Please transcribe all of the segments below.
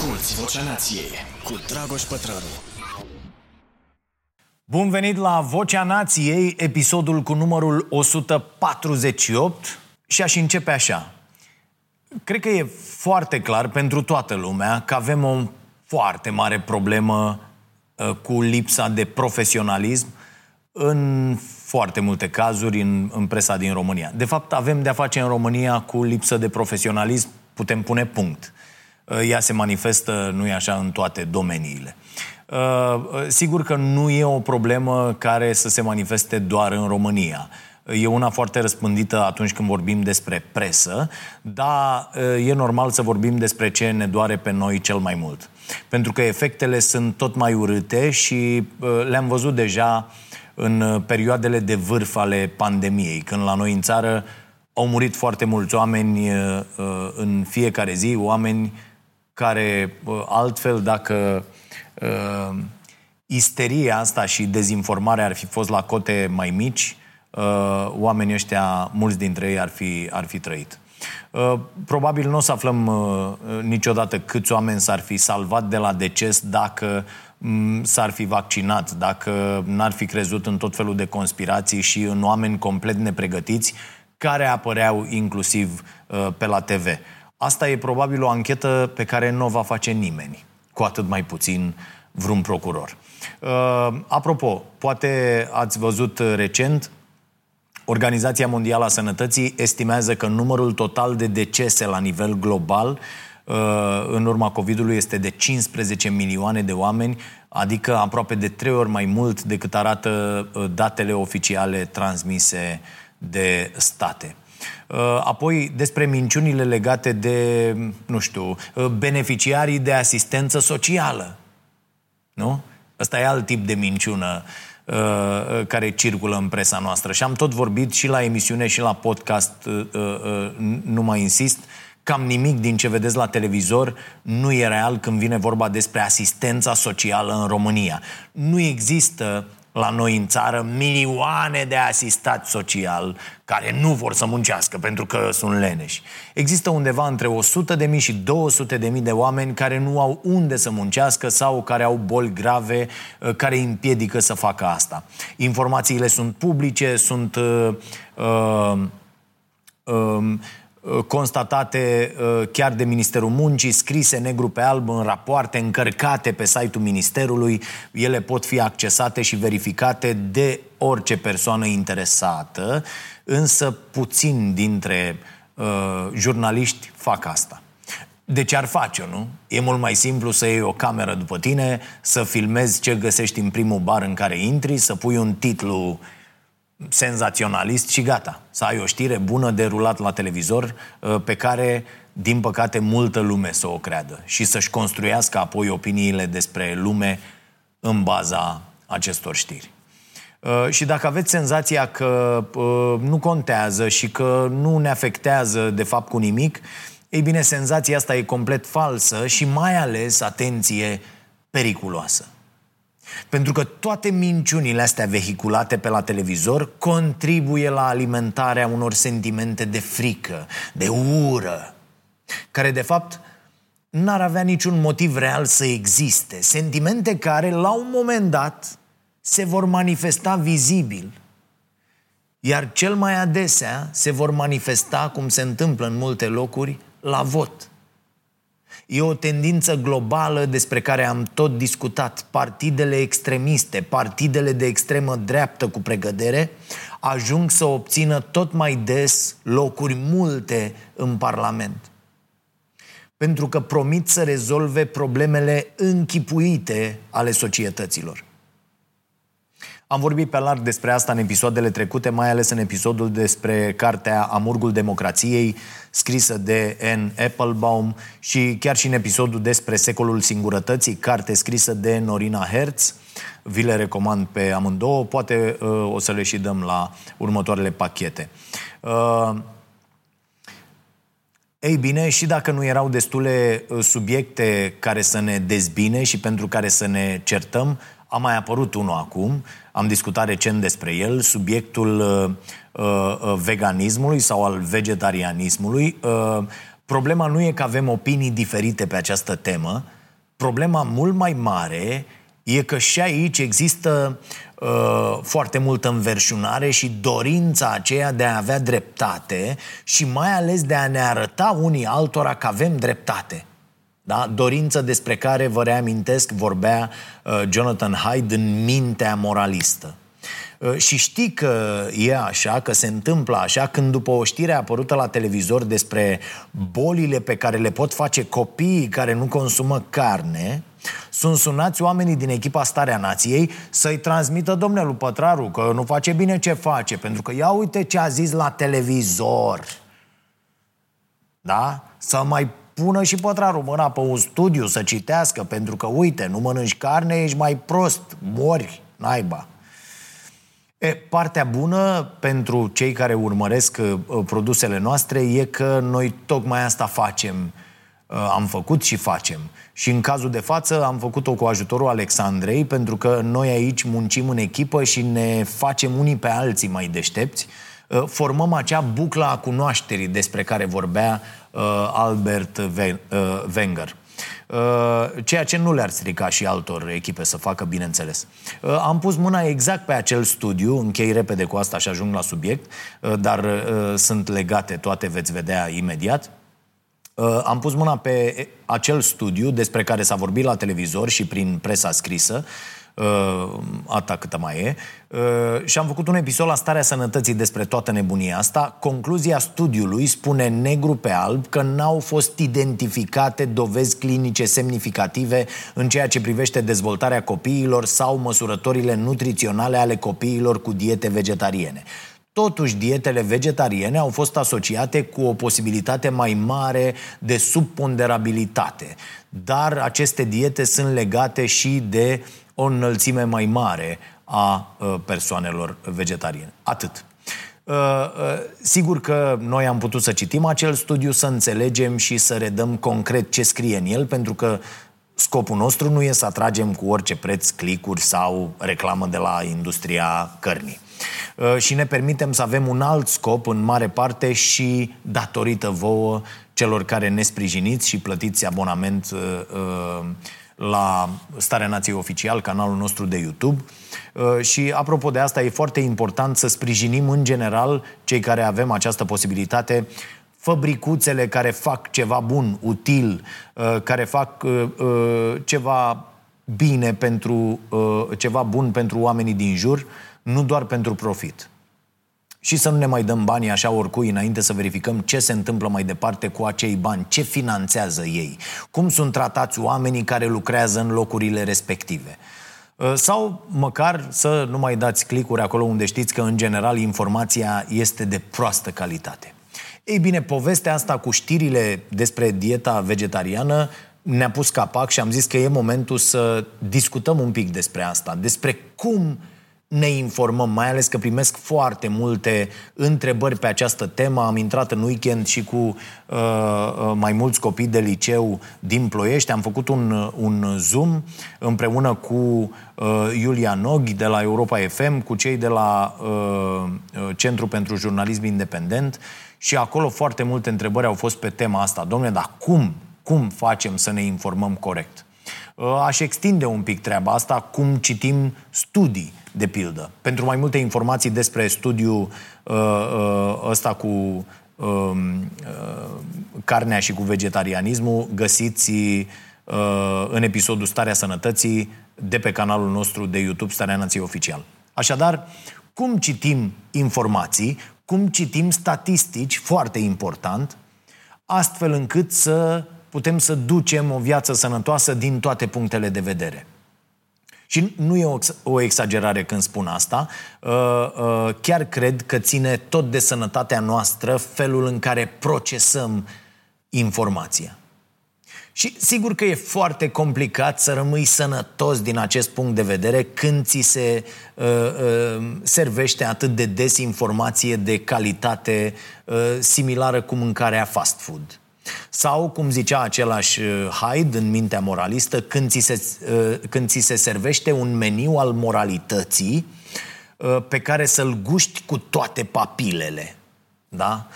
Asculți Vocea Nației cu Dragoș Pătrălu. Bun venit la Vocea Nației, episodul cu numărul 148 și aș începe așa. Cred că e foarte clar pentru toată lumea că avem o foarte mare problemă uh, cu lipsa de profesionalism în foarte multe cazuri în, în presa din România. De fapt, avem de-a face în România cu lipsă de profesionalism, putem pune punct. Uh, ea se manifestă, nu e așa, în toate domeniile. Uh, sigur că nu e o problemă care să se manifeste doar în România. E una foarte răspândită atunci când vorbim despre presă, dar uh, e normal să vorbim despre ce ne doare pe noi cel mai mult. Pentru că efectele sunt tot mai urâte și le-am văzut deja în perioadele de vârf ale pandemiei, când la noi în țară au murit foarte mulți oameni în fiecare zi, oameni care altfel dacă uh, isteria asta și dezinformarea ar fi fost la cote mai mici, uh, oamenii ăștia, mulți dintre ei ar fi, ar fi trăit. Uh, probabil nu o să aflăm uh, niciodată câți oameni s-ar fi salvat de la deces dacă um, s-ar fi vaccinat, dacă n-ar fi crezut în tot felul de conspirații și în oameni complet nepregătiți care apăreau inclusiv uh, pe la TV. Asta e probabil o anchetă pe care nu o va face nimeni, cu atât mai puțin vreun procuror. Uh, apropo, poate ați văzut recent, Organizația Mondială a Sănătății estimează că numărul total de decese la nivel global uh, în urma COVID-ului este de 15 milioane de oameni, adică aproape de trei ori mai mult decât arată uh, datele oficiale transmise de state. Uh, apoi despre minciunile legate de, nu știu, uh, beneficiarii de asistență socială. Nu? Ăsta e alt tip de minciună uh, care circulă în presa noastră. Și am tot vorbit și la emisiune și la podcast, nu mai insist, cam nimic din ce vedeți la televizor nu e real când vine vorba despre asistența socială în România. Nu există la noi în țară milioane de asistați social care nu vor să muncească pentru că sunt leneși. Există undeva între 100 de mii și 200 de mii de oameni care nu au unde să muncească sau care au boli grave uh, care îi împiedică să facă asta. Informațiile sunt publice, sunt uh, uh, uh, Uh, constatate uh, chiar de Ministerul Muncii, scrise negru pe alb în rapoarte încărcate pe site-ul Ministerului. Ele pot fi accesate și verificate de orice persoană interesată, însă puțin dintre uh, jurnaliști fac asta. De ce ar face nu? E mult mai simplu să iei o cameră după tine, să filmezi ce găsești în primul bar în care intri, să pui un titlu uh, senzaționalist și gata. Să ai o știre bună de rulat la televizor uh, pe care, din păcate, multă lume să o creadă și să-și construiască apoi opiniile despre lume în baza acestor știri. Uh, și dacă aveți senzația că uh, nu contează și că nu ne afectează de fapt cu nimic, ei bine, senzația asta e complet falsă și mai ales, atenție, periculoasă. Pentru că toate minciunile astea vehiculate pe la televizor contribuie la alimentarea unor sentimente de frică, de ură, care de fapt n-ar avea niciun motiv real să existe. Sentimente care, la un moment dat, se vor manifesta vizibil. Iar cel mai adesea se vor manifesta, cum se întâmplă în multe locuri, la vot. E o tendință globală despre care am tot discutat. Partidele extremiste, partidele de extremă dreaptă cu pregădere, ajung să obțină tot mai des locuri multe în Parlament. Pentru că promit să rezolve problemele închipuite ale societăților. Am vorbit pe larg despre asta în episoadele trecute, mai ales în episodul despre cartea Amurgul Democrației, scrisă de N. Applebaum și chiar și în episodul despre Secolul Singurătății, carte scrisă de Norina Hertz. Vi le recomand pe amândouă, poate uh, o să le și dăm la următoarele pachete. Uh, ei bine, și dacă nu erau destule uh, subiecte care să ne dezbine și pentru care să ne certăm, a mai apărut unul acum, am discutat recent despre el, subiectul uh, uh, uh, veganismului sau al vegetarianismului. Uh, Problema nu e că avem opinii diferite pe această temă, problema mult mai mare e că și aici există uh, foarte multă înverșunare și dorința aceea de a avea dreptate și mai ales de a ne arăta unii altora că avem dreptate. Da? Dorință despre care, vă reamintesc, vorbea uh, Jonathan Hyde în mintea moralistă. Uh, și știi că e așa, că se întâmplă așa, când după o știre apărută la televizor despre bolile pe care le pot face copiii care nu consumă carne, sunt sunați oamenii din echipa Starea Nației să-i transmită domnul lui Pătraru că nu face bine ce face, pentru că ia uite ce a zis la televizor. Da? Să mai pună și Pătraru mâna pe un studiu să citească, pentru că, uite, nu mănânci carne, ești mai prost, mori, naiba. E, partea bună pentru cei care urmăresc uh, produsele noastre e că noi tocmai asta facem, uh, am făcut și facem. Și în cazul de față am făcut-o cu ajutorul Alexandrei, pentru că noi aici muncim în echipă și ne facem unii pe alții mai deștepți. Uh, formăm acea buclă a cunoașterii despre care vorbea uh, Albert uh, Wenger. Ceea ce nu le-ar strica și altor echipe să facă, bineînțeles. Am pus mâna exact pe acel studiu, închei repede cu asta și ajung la subiect, dar sunt legate toate, veți vedea imediat. Uh, am pus mâna pe acel studiu despre care s-a vorbit la televizor și prin presa scrisă, uh, atâta câtă mai e, uh, și am făcut un episod la starea sănătății despre toată nebunia asta. Concluzia studiului spune negru pe alb că n-au fost identificate dovezi clinice semnificative în ceea ce privește dezvoltarea copiilor sau măsurătorile nutriționale ale copiilor cu diete vegetariene. Totuși, dietele vegetariene au fost asociate cu o posibilitate mai mare de subponderabilitate. Dar aceste diete sunt legate și de o înălțime mai mare a ă, persoanelor vegetariene. Atât. Ă, ă, sigur că noi am putut să citim acel studiu, să înțelegem și să redăm concret ce scrie în el, pentru că scopul nostru nu e să atragem cu orice preț clicuri sau reclamă de la industria cărnii. Uh, și ne permitem să avem un alt scop în mare parte și datorită vouă celor care ne sprijiniți și plătiți abonament uh, uh, la Starea Nației Oficial, canalul nostru de YouTube. Și apropo de asta, e foarte important să sprijinim în general cei care avem această posibilitate fabricuțele care fac ceva bun, util, care fac ceva bine pentru ceva bun pentru oamenii din jur, nu doar pentru profit. Și să nu ne mai dăm banii așa oricui înainte să verificăm ce se întâmplă mai departe cu acei bani, ce finanțează ei, cum sunt tratați oamenii care lucrează în locurile respective. Uh, sau măcar să nu mai dați clicuri acolo unde știți că în general informația este de proastă calitate. Ei bine, povestea asta cu știrile despre dieta vegetariană ne-a pus capac și am zis că e momentul să discutăm un pic despre asta, despre cum ne informăm, mai ales că primesc foarte multe întrebări pe această temă. Am intrat în weekend și cu uh, uh, mai mulți copii de liceu din Ploiești. Am făcut un, un Zoom împreună cu uh, Iulia Nog de la Europa FM, cu cei de la uh, uh, Centru pentru Jurnalism Independent și acolo foarte multe întrebări au fost pe tema asta. Domnule, dar cum? Cum facem să ne informăm corect? Uh, aș extinde un pic treaba asta, cum citim studii de pildă. Pentru mai multe informații despre studiul uh, uh, ăsta cu um, uh, carnea și cu vegetarianismul, găsiți uh, în episodul Starea Sănătății de pe canalul nostru de YouTube Starea Nației Oficial. Așadar, cum citim informații, cum citim statistici, foarte important, astfel încât să putem să ducem o viață sănătoasă din toate punctele de vedere. Și nu e o, o exagerare când spun asta. Uh, uh, chiar cred că ține tot de sănătatea noastră felul în care procesăm informația. Și sigur că e foarte complicat să rămâi sănătos din acest punct de vedere când ți se uh, uh, servește atât de des informație de calitate uh, similară cu mâncarea fast food. Sau, cum zicea același uh, Hyde în mintea moralistă, când ți se, uh, când ți se servește un meniu al moralității uh, pe care să-l guști cu toate papilele. Da?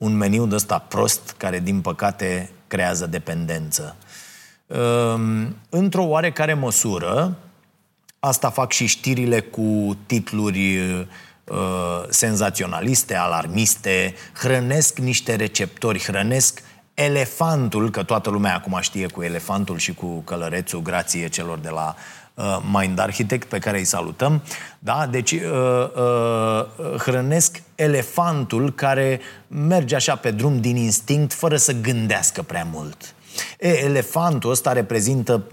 un meniu de ăsta prost care, din păcate, creează dependență. Ehm, într-o oarecare măsură, asta fac și știrile cu titluri uh, senzaționaliste, alarmiste, hrănesc niște receptori, hrănesc elefantul, că toată lumea acum știe cu elefantul și cu călărețul, grație celor de la uh, Mind Architect, pe care îi salutăm. Da? Deci uh, uh, hrănesc elefantul care merge așa pe drum din instinct, fără să gândească prea mult. E, elefantul ăsta reprezintă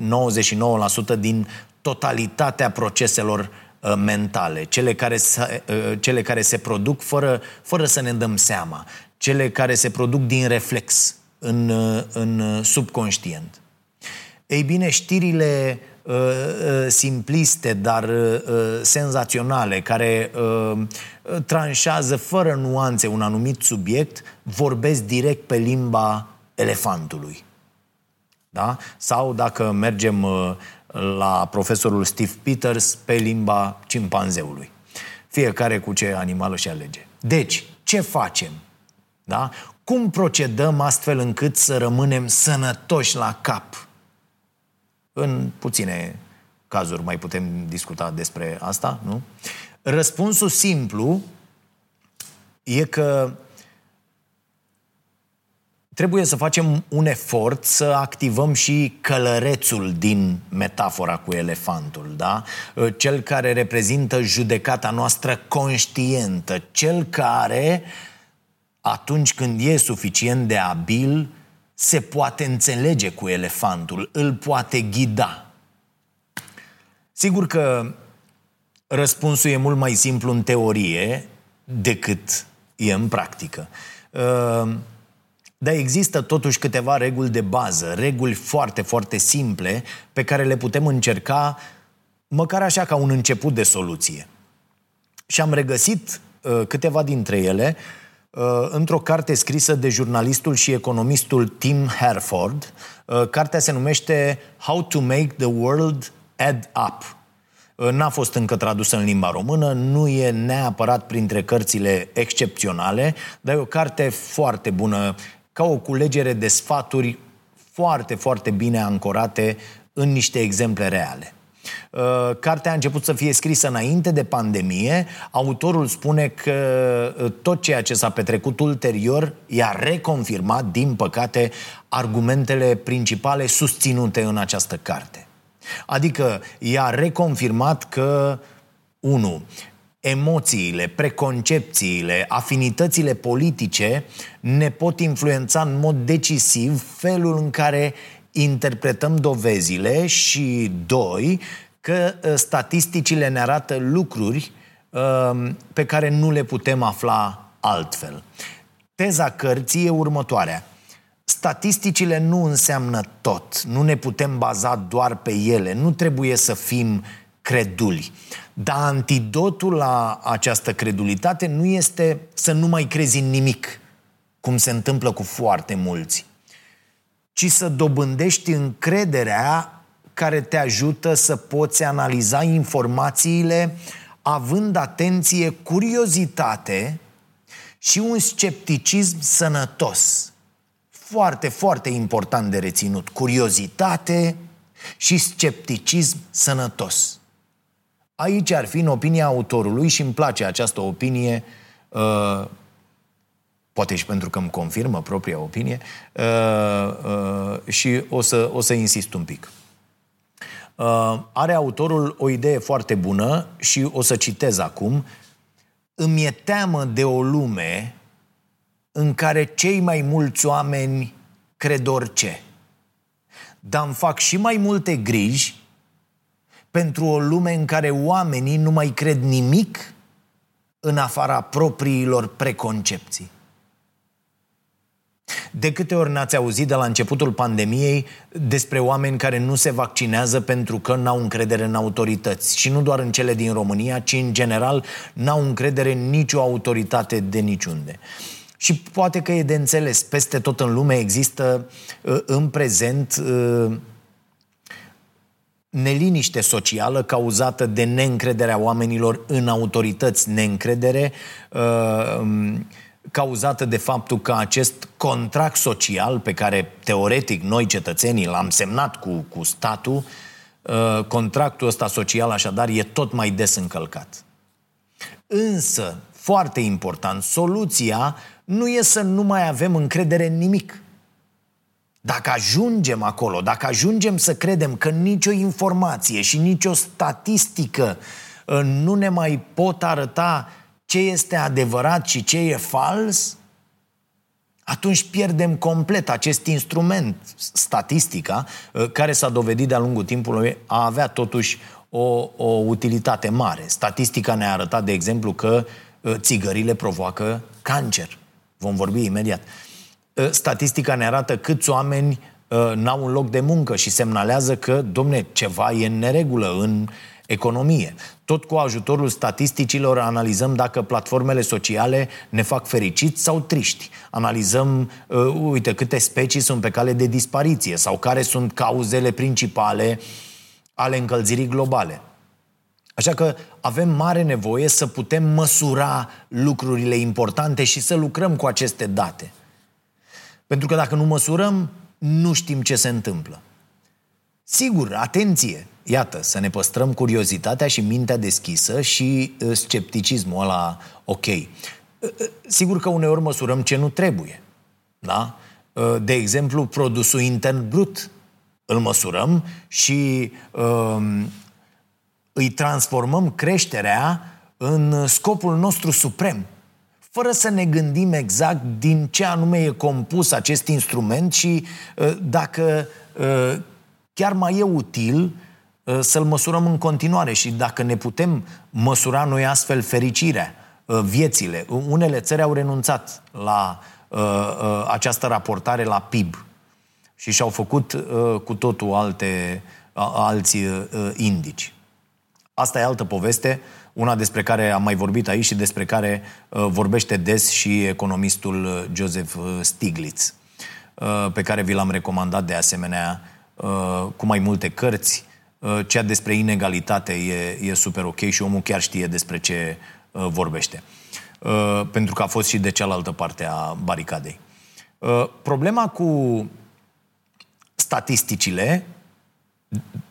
99% din totalitatea proceselor uh, mentale, cele care, se, uh, cele care se produc fără, fără să ne dăm seama, cele care se produc din reflex în, uh, în subconștient. Ei bine, știrile uh, simpliste, dar uh, senzaționale, care uh, tranșează fără nuanțe un anumit subiect, vorbesc direct pe limba elefantului. Da? Sau dacă mergem uh, la profesorul Steve Peters pe limba cimpanzeului. Fiecare cu ce animal își alege. Deci, ce facem? Da? Cum procedăm astfel încât să rămânem sănătoși la cap? În puține cazuri mai putem discuta despre asta, nu? Răspunsul simplu e că trebuie să facem un efort să activăm și călărețul din metafora cu elefantul, da? Cel care reprezintă judecata noastră conștientă, cel care, atunci când e suficient de abil, se poate înțelege cu elefantul, îl poate ghida. Sigur că răspunsul e mult mai simplu în teorie decât e în practică. Uh, dar există totuși câteva reguli de bază, reguli foarte, foarte simple pe care le putem încerca măcar așa ca un început de soluție. Și am regăsit uh, câteva dintre ele uh, într-o carte scrisă de jurnalistul și economistul Tim Herford. Uh, cartea se numește How to Make the World Add Up. Uh, n-a fost încă tradusă în limba română, nu e neapărat printre cărțile excepționale, dar e o carte foarte bună ca o culegere de sfaturi foarte, foarte bine ancorate în niște exemple reale. Uh, cartea a început să fie scrisă înainte de pandemie. Autorul spune că uh, tot ceea ce s-a petrecut ulterior i-a reconfirmat, din păcate, argumentele principale susținute în această carte. Adică i-a reconfirmat că 1 emoțiile, preconcepțiile, afinitățile politice ne pot influența în mod decisiv felul în care interpretăm dovezile și, doi, că ă, statisticile ne arată lucruri uh, pe care nu le putem afla altfel. Teza cărții e următoarea. Statisticile nu înseamnă tot, nu ne putem baza doar pe ele, nu trebuie să fim creduli. Dar antidotul la această credulitate nu este să nu mai crezi în nimic, cum se întâmplă cu foarte mulți, ci să dobândești încrederea care te ajută să poți analiza informațiile având atenție, curiozitate și un scepticism sănătos. Foarte, foarte important de reținut. Curiozitate și scepticism sănătos. Aici ar fi în opinia autorului și îmi place această opinie, uh, poate și pentru că îmi confirmă propria opinie, uh, uh, și o să, o să insist un pic. Uh, are autorul o idee foarte bună și o să citez acum. Îmi e teamă de o lume în care cei mai mulți oameni cred orice. Dar îmi fac și mai multe griji pentru o lume în care oamenii nu mai cred nimic în afara propriilor preconcepții. De câte ori n-ați auzit de la începutul pandemiei despre oameni care nu se vaccinează pentru că n-au încredere în autorități? Și nu doar în cele din România, ci în general n-au încredere în nicio autoritate de niciunde. Și poate că e de înțeles, peste tot în lume există uh, în prezent uh, neliniște socială cauzată de neîncrederea oamenilor în autorități, neîncredere uh, cauzată de faptul că acest contract social pe care teoretic noi cetățenii l-am semnat cu, cu statul, uh, contractul ăsta social așadar e tot mai des încălcat. Însă, foarte important, soluția nu e să nu mai avem încredere în nimic. Dacă ajungem acolo, dacă ajungem să credem că nicio informație și nicio statistică uh, nu ne mai pot arăta ce este adevărat și ce e fals, atunci pierdem complet acest instrument, statistica, uh, care s-a dovedit de-a lungul timpului a avea totuși o, o utilitate mare. Statistica ne-a arătat, de exemplu, că uh, țigările provoacă cancer. Vom vorbi imediat. Ă, statistica ne arată câți oameni ă, n-au un loc de muncă și semnalează că, domne, ceva e în neregulă în economie. Tot cu ajutorul statisticilor analizăm dacă platformele sociale ne fac fericiți sau triști. Analizăm, uh, uite, câte specii sunt pe cale de dispariție sau care sunt cauzele principale ale încălzirii globale. Așa că avem mare nevoie să putem măsura lucrurile importante și să lucrăm cu aceste date. Pentru că dacă nu măsurăm, nu știm ce se întâmplă. Sigur, atenție! Iată, să ne păstrăm curiozitatea și mintea deschisă și uh, scepticismul ăla ok. Uh, uh, sigur că uneori măsurăm ce nu trebuie. Da? De exemplu, produsul intern brut îl măsurăm și um, îi transformăm creșterea în scopul nostru suprem fără să ne gândim exact din ce anume e compus acest instrument și uh, dacă uh, chiar mai e util uh, să-l măsurăm în continuare și dacă ne putem măsura noi astfel fericirea, viețile. Unele țări au renunțat la această raportare la PIB și și-au făcut cu totul alte, alți indici. Asta e altă poveste una despre care am mai vorbit aici și despre care uh, vorbește des și economistul uh, Joseph uh, Stiglitz, uh, pe care vi l-am recomandat de asemenea uh, cu mai multe cărți. Uh, cea despre inegalitate e, e super ok și omul chiar știe despre ce uh, vorbește. Uh, pentru că a fost și de cealaltă parte a baricadei. Uh, problema cu statisticile,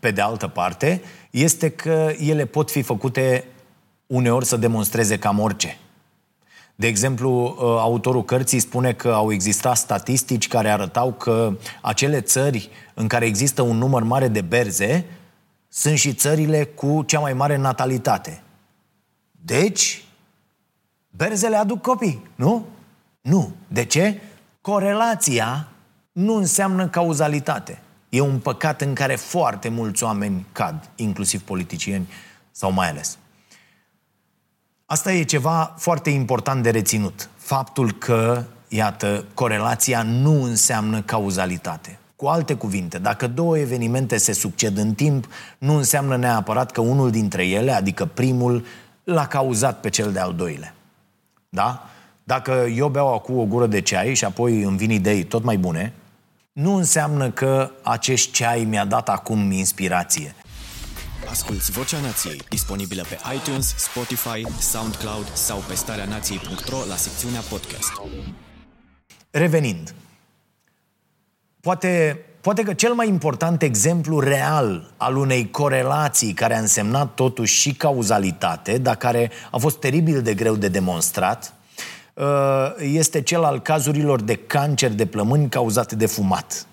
pe de altă parte, este că ele pot fi făcute uneori să demonstreze cam orice. De exemplu, uh, autorul cărții spune că au existat statistici care arătau că acele țări în care există un număr mare de berze sunt și țările cu cea mai mare natalitate. Deci, berzele aduc copii, nu? Nu. De ce? Corelația nu înseamnă cauzalitate. E un păcat în care foarte mulți oameni cad, inclusiv politicieni sau mai ales. Asta e ceva foarte important de reținut. Faptul că, iată, corelația nu înseamnă cauzalitate. Cu alte cuvinte, dacă două evenimente se succed în timp, nu înseamnă neapărat că unul dintre ele, adică primul, l-a cauzat pe cel de-al doilea. Da? Dacă eu beau acum o gură de ceai și apoi îmi vin idei tot mai bune, nu înseamnă că acest ceai mi-a dat acum inspirație. Asculți Vocea Nației, disponibilă pe iTunes, Spotify, SoundCloud sau pe starea nației.ro la secțiunea podcast. Revenind, poate, poate că cel mai important exemplu real al unei corelații care a însemnat totuși și cauzalitate, dar care a fost teribil de greu de demonstrat, uh, este cel al cazurilor de cancer de plămâni cauzate de fumat.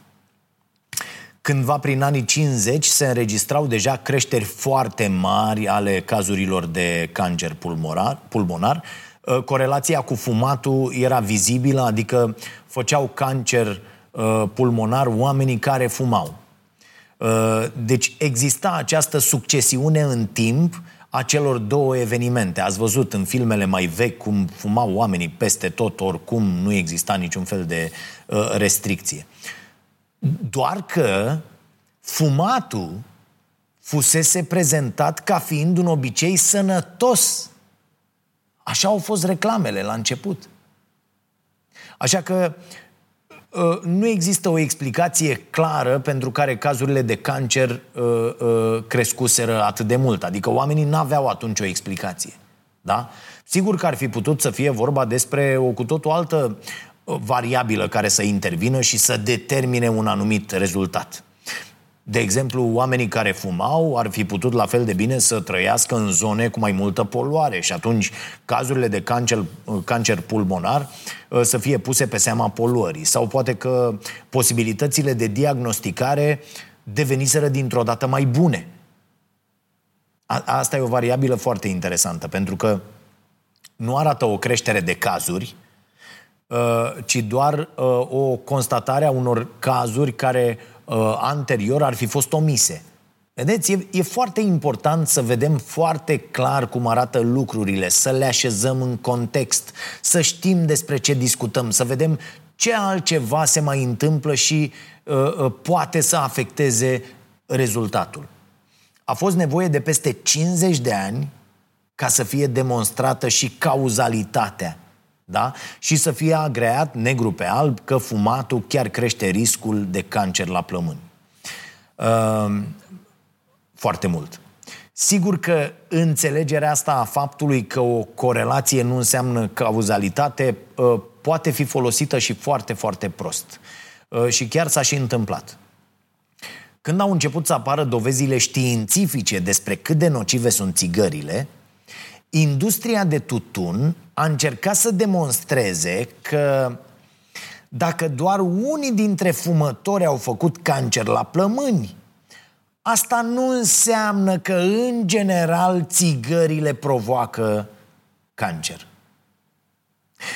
Cândva prin anii 50 se înregistrau deja creșteri foarte mari ale cazurilor de cancer pulmonar, pulmonar. Uh, corelația cu fumatul era vizibilă, adică făceau cancer uh, pulmonar oamenii care fumau. Uh, deci exista această succesiune în timp a celor două evenimente. Ați văzut în filmele mai vechi cum fumau oamenii peste tot, oricum nu exista niciun fel de restricție. Doar că fumatul fusese prezentat ca fiind un obicei sănătos. Așa au fost reclamele la început. Așa că ă, nu există o explicație clară pentru care cazurile de cancer ă, ă, crescuseră atât de mult. Adică oamenii n-aveau atunci o explicație. Da? Sigur că ar fi putut să fie vorba despre o cu totul altă uh, variabilă care să intervină și să determine un anumit rezultat. De exemplu, oamenii care fumau ar fi putut la fel de bine să trăiască în zone cu mai multă poluare și atunci cazurile de cancer, cancer pulmonar uh, să fie puse pe seama poluării. Sau poate că posibilitățile de diagnosticare deveniseră dintr-o dată mai bune. Asta e o variabilă foarte interesantă, pentru că nu arată o creștere de cazuri, uh, ci doar uh, o constatare a unor cazuri care uh, anterior ar fi fost omise. Vedeți, e, e foarte important să vedem foarte clar cum arată lucrurile, să le așezăm în context, să știm despre ce discutăm, să vedem ce altceva se mai întâmplă și uh, uh, poate să afecteze rezultatul. A fost nevoie de peste 50 de ani ca să fie demonstrată și cauzalitatea da? și să fie agreat negru pe alb că fumatul chiar crește riscul de cancer la plămâni. Uh, foarte mult. Sigur că înțelegerea asta a faptului că o corelație nu înseamnă cauzalitate uh, poate fi folosită și foarte, foarte prost. Uh, și chiar s-a și întâmplat. Când au început să apară dovezile științifice despre cât de nocive sunt țigările, industria de tutun a încercat să demonstreze că dacă doar unii dintre fumători au făcut cancer la plămâni, asta nu înseamnă că, în general, țigările provoacă cancer.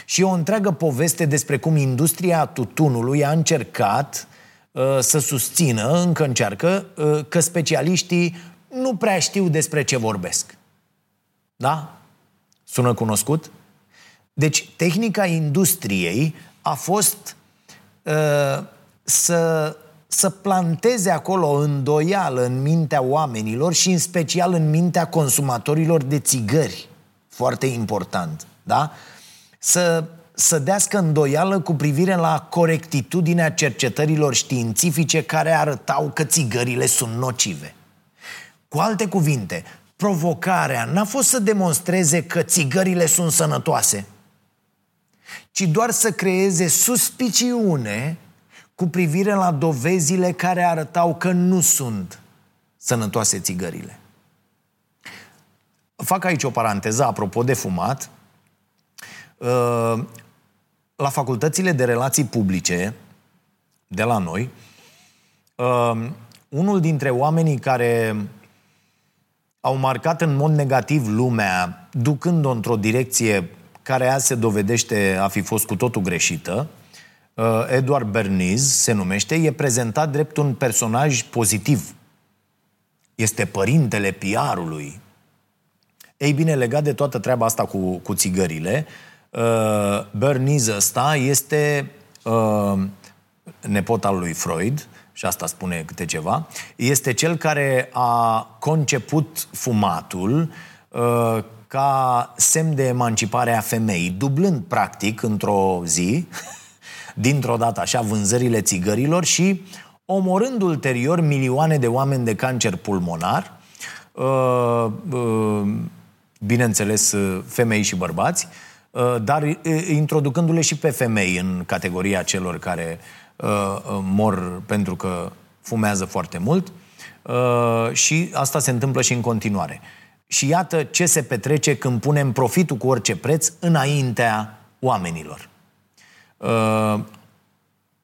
Și o întreagă poveste despre cum industria tutunului a încercat uh, să susțină, încă încearcă, uh, că specialiștii nu prea știu despre ce vorbesc. Da? Sună cunoscut? Deci, tehnica industriei a fost uh, să, să planteze acolo îndoială în mintea oamenilor și în special în mintea consumatorilor de țigări. Foarte important, da? Să, să dească îndoială cu privire la corectitudinea cercetărilor științifice care arătau că țigările sunt nocive. Cu alte cuvinte, provocarea n-a fost să demonstreze că țigările sunt sănătoase, ci doar să creeze suspiciune cu privire la dovezile care arătau că nu sunt sănătoase țigările. Fac aici o paranteză apropo de fumat. Uh, la facultățile de relații publice de la noi, uh, unul dintre oamenii care au marcat în mod negativ lumea, ducând-o într-o direcție care azi se dovedește a fi fost cu totul greșită, uh, Edward Berniz se numește, e prezentat drept un personaj pozitiv. Este părintele PR-ului. Ei bine, legat de toată treaba asta cu, cu țigările, uh, Berniz ăsta este uh, nepot al lui Freud, și asta spune câte ceva, este cel care a conceput fumatul uh, ca semn de emancipare a femeii, dublând practic într-o zi, dintr-o dată așa, vânzările țigărilor și omorând ulterior milioane de oameni de cancer pulmonar, uh, uh, bineînțeles femei și bărbați, uh, dar uh, introducându-le și pe femei în categoria celor care uh, uh, mor pentru că fumează foarte mult uh, și asta se întâmplă și în continuare. Și iată ce se petrece când punem profitul cu orice preț înaintea oamenilor. Uh,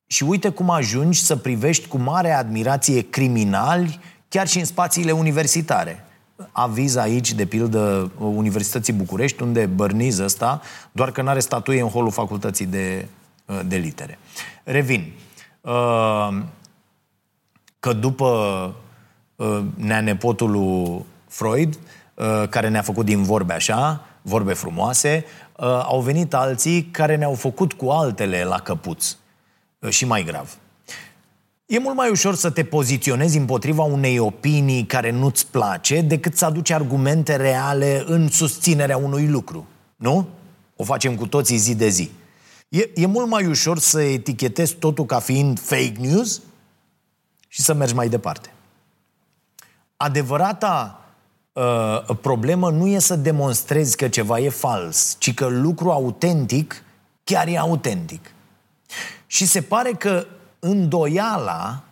și uite cum ajungi să privești cu mare admirație criminali chiar și în spațiile universitare. Aviz aici, de pildă, Universității București, unde bărniz ăsta, doar că nu are statuie în holul facultății de, uh, de litere. Revin. Uh, că după uh, neanepotul lui Freud, Uh, care ne-a făcut din vorbe așa, vorbe frumoase, uh, au venit alții care ne-au făcut cu altele la căpuț. Uh, și mai grav. E mult mai ușor să te poziționezi împotriva unei opinii care nu-ți place decât să aduci argumente reale în susținerea unui lucru. Nu? O facem cu toții zi de zi. E, e mult mai ușor să etichetezi totul ca fiind fake news și să mergi mai departe. Adevărata uh, problemă nu e să demonstrezi că ceva e fals, ci că lucru autentic chiar e autentic. Și se pare că îndoiala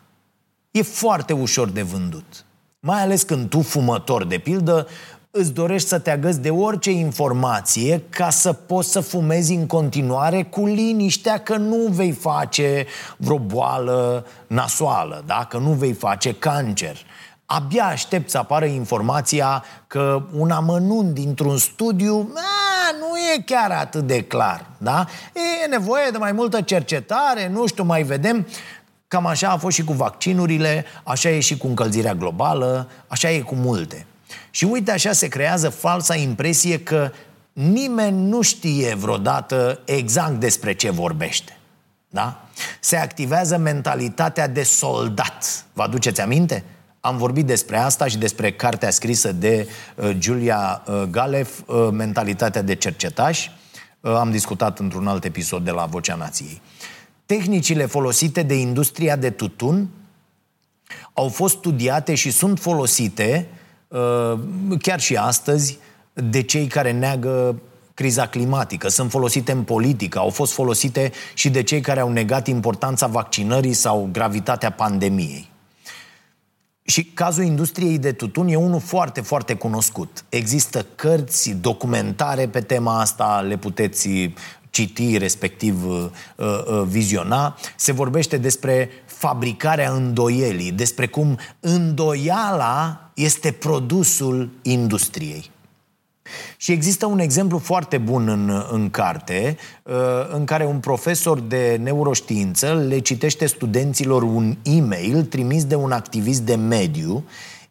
e foarte ușor de vândut. Mai ales când tu, fumător, de pildă, îți dorești să te agăți de orice informație ca să poți să fumezi în continuare cu liniștea că nu vei face vreo boală nasoală, da? că nu vei face cancer. Abia aștept să apară informația că un amănunt dintr-un studiu a, nu e chiar atât de clar. Da? E nevoie de mai multă cercetare, nu știu, mai vedem. Cam așa a fost și cu vaccinurile, așa e și cu încălzirea globală, așa e cu multe. Și uite, așa se creează falsa impresie că nimeni nu știe vreodată exact despre ce vorbește. Da? Se activează mentalitatea de soldat. Vă aduceți aminte? Am vorbit despre asta și despre cartea scrisă de uh, Julia uh, Galef, uh, Mentalitatea de cercetaș. Uh, am discutat într-un alt episod de la Vocea Nației. Tehnicile folosite de industria de tutun au fost studiate și sunt folosite uh, chiar și astăzi de cei care neagă criza climatică, sunt folosite în politică, au fost folosite și de cei care au negat importanța vaccinării sau gravitatea pandemiei. Și cazul industriei de tutun e unul foarte, foarte cunoscut. Există cărți, documentare pe tema asta, le puteți citi, respectiv uh, uh, viziona. Se vorbește despre fabricarea îndoielii, despre cum îndoiala este produsul industriei. Și există un exemplu foarte bun în, în carte, uh, în care un profesor de neuroștiință le citește studenților un e-mail trimis de un activist de mediu,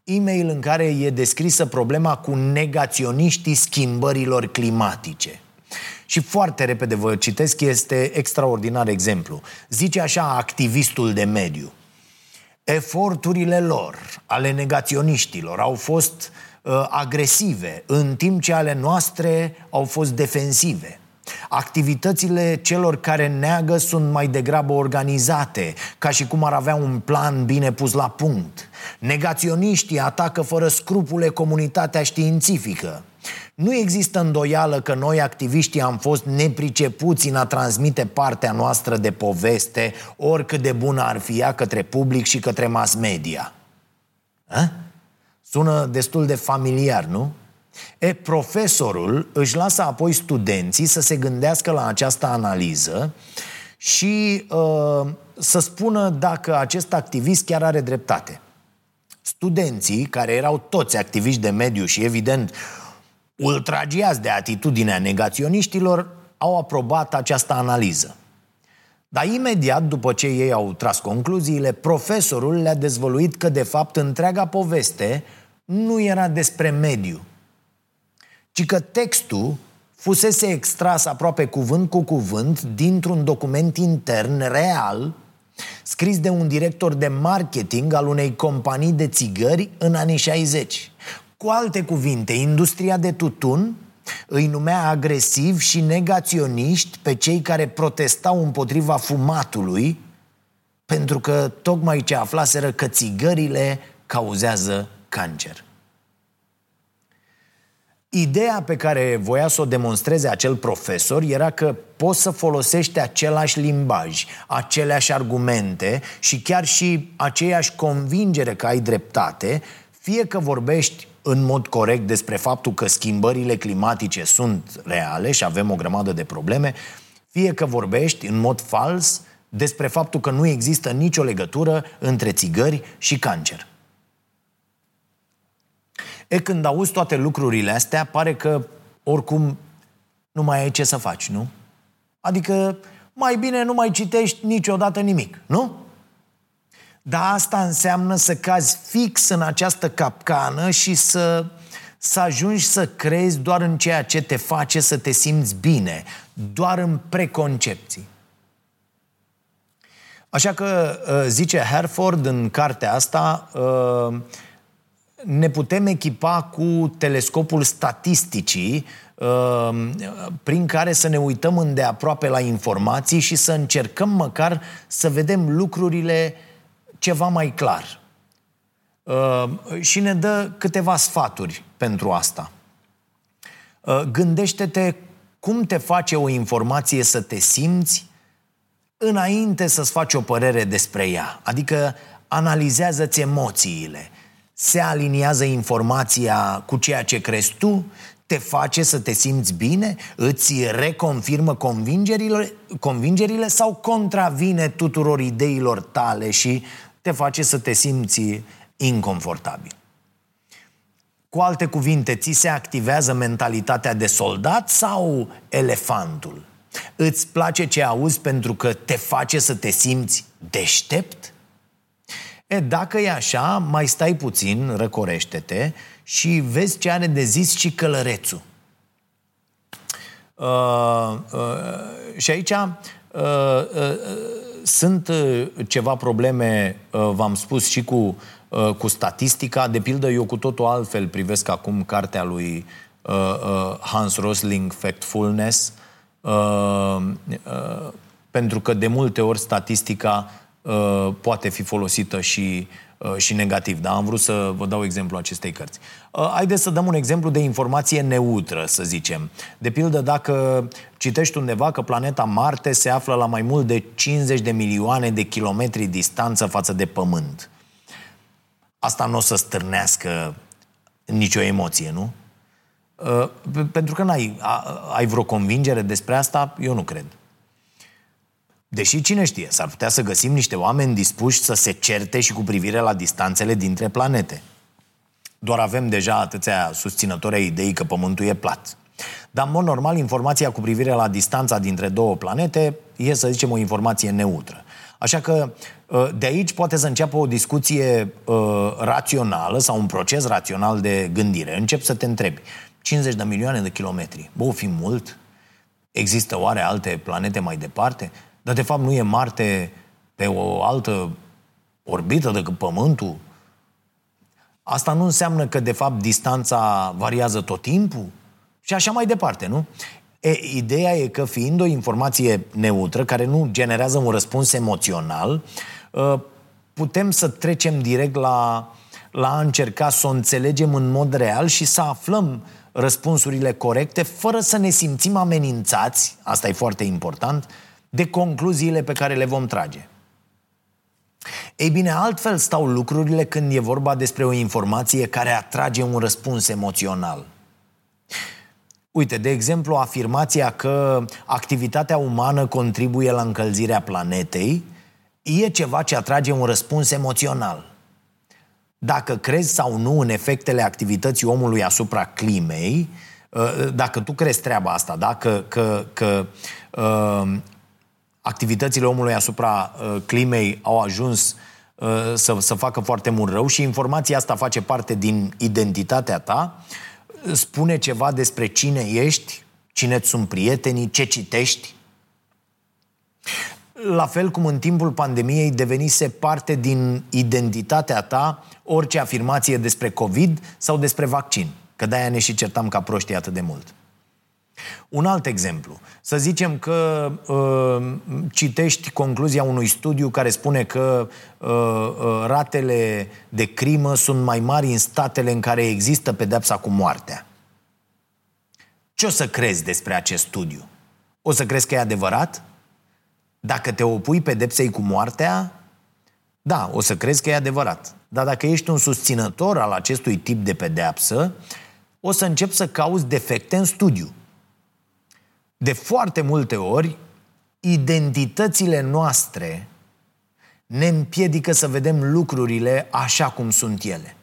e-mail în care e descrisă problema cu negaționiștii schimbărilor climatice. Și foarte repede vă citesc, este extraordinar exemplu. Zice așa activistul de mediu. Eforturile lor, ale negaționiștilor, au fost uh, uh, agresive, în timp ce ale noastre au fost defensive. Activitățile celor care neagă sunt mai degrabă organizate, ca și cum ar avea un plan bine pus la punct. Negaționiștii atacă fără scrupule comunitatea științifică. Nu există îndoială că noi, activiștii, am fost nepricepuți în a transmite partea noastră de poveste, oricât de bună ar fi ea către public și către mass media. A? Sună destul de familiar, nu? E, profesorul își lasă apoi studenții să se gândească la această analiză și uh, să spună dacă acest activist chiar are dreptate. Studenții, care erau toți activiști de mediu și, evident, ultragiați de atitudinea negaționiștilor, au aprobat această analiză. Dar imediat după ce ei au tras concluziile, profesorul le-a dezvăluit că, de fapt, întreaga poveste nu era despre mediu, ci că textul fusese extras aproape cuvânt cu cuvânt dintr-un document intern real scris de un director de marketing al unei companii de țigări în anii 60. Cu alte cuvinte, industria de tutun îi numea agresiv și negaționiști pe cei care protestau împotriva fumatului pentru că tocmai ce aflaseră că țigările cauzează cancer. Ideea pe care voia să o demonstreze acel profesor era că poți să folosești același limbaj, aceleași argumente și chiar și aceeași convingere că ai dreptate, fie că vorbești în mod corect despre faptul că schimbările climatice sunt reale și avem o grămadă de probleme, fie că vorbești în mod fals despre faptul că nu există nicio legătură între țigări și cancer. E, când auzi toate lucrurile astea, pare că oricum nu mai ai ce să faci, nu? Adică mai bine nu mai citești niciodată nimic, nu? Dar asta înseamnă să cazi fix în această capcană și să, să ajungi să crezi doar în ceea ce te face să te simți bine, doar în preconcepții. Așa că, uh, zice Herford în cartea asta, uh, ne putem echipa cu telescopul statisticii uh, prin care să ne uităm îndeaproape la informații și să încercăm măcar să vedem lucrurile ceva mai clar. uh, și ne dă câteva sfaturi pentru asta. Uh, gândește-te cum te face o informație să te simți înainte să-ți faci o părere despre ea. Adică analizează-ți emoțiile, se aliniază informația cu ceea ce crezi tu, te face să te simți bine, îți reconfirmă convingerile, convingerile sau contravine tuturor ideilor tale și te face să te simți inconfortabil. Cu alte cuvinte, ți se activează mentalitatea de soldat sau elefantul? Îți place ce auzi pentru că te face să te simți deștept? E, dacă e așa, mai stai puțin, răcorește-te și vezi ce are de zis și călărețul. Uh, uh, și aici uh, uh, sunt uh, ceva probleme, uh, v-am spus, și cu, uh, cu statistica. De pildă, eu cu totul altfel privesc acum cartea lui uh, uh, Hans Rosling, Factfulness, uh, uh, pentru că de multe ori statistica uh, poate fi folosită și Uh, și negativ. Dar am vrut să vă dau exemplu acestei cărți. Uh, haideți să dăm un exemplu de informație neutră, să zicem. De pildă, dacă citești undeva că planeta Marte se află la mai mult de 50 de milioane de kilometri distanță față de Pământ. Asta nu o să stârnească nicio emoție, nu? Uh, pentru că n-ai ai vreo convingere despre asta, eu nu cred. Deși cine știe, s-ar putea să găsim niște oameni dispuși să se certe și cu privire la distanțele dintre planete. Doar avem deja atâția susținători ai ideii că Pământul e plat. Dar, în mod normal, informația cu privire la distanța dintre două planete e, să zicem, o informație neutră. Așa că ă, de aici poate să înceapă o discuție uh, rațională sau un proces rațional de gândire. Încep să te întrebi. 50 de milioane de kilometri. Bă, o fi mult? Există oare alte planete mai departe? Dar de fapt nu e Marte pe o altă orbită decât Pământul? Asta nu înseamnă că de fapt distanța variază tot timpul? Și așa mai departe, nu? E, ideea e că fiind o informație neutră, care nu generează un răspuns emoțional, ă, putem să trecem direct la, la a încerca să o înțelegem în mod real și să aflăm răspunsurile corecte, fără să ne simțim amenințați, asta e foarte important, de concluziile pe care le vom trage. Ei bine, altfel stau lucrurile când e vorba despre o informație care atrage un răspuns emoțional. Uite, de exemplu, afirmația că activitatea umană contribuie la încălzirea planetei e ceva ce atrage un răspuns emoțional. Dacă crezi sau nu în efectele activității omului asupra climei, ă, dacă tu crezi treaba asta, da? că, că, că uh, activitățile omului asupra uh, climei au ajuns uh, să, să facă foarte mult rău și informația asta face parte din identitatea ta, spune ceva despre cine ești, cine sunt prietenii, ce citești. La fel cum în timpul pandemiei devenise parte din identitatea ta orice afirmație despre COVID sau despre vaccin. Că de-aia ne și certam ca proștii atât de mult. Un alt exemplu. Să zicem că uh, citești concluzia unui studiu care spune că uh, uh, ratele de crimă sunt mai mari în statele în care există pedepsa cu moartea. Ce o să crezi despre acest studiu? O să crezi că e adevărat? Dacă te opui pedepsei cu moartea, da, o să crezi că e adevărat. Dar dacă ești un susținător al acestui tip de pedeapsă, o să începi să cauți defecte în studiu de foarte multe ori, identitățile noastre ne împiedică să vedem lucrurile așa cum sunt ele.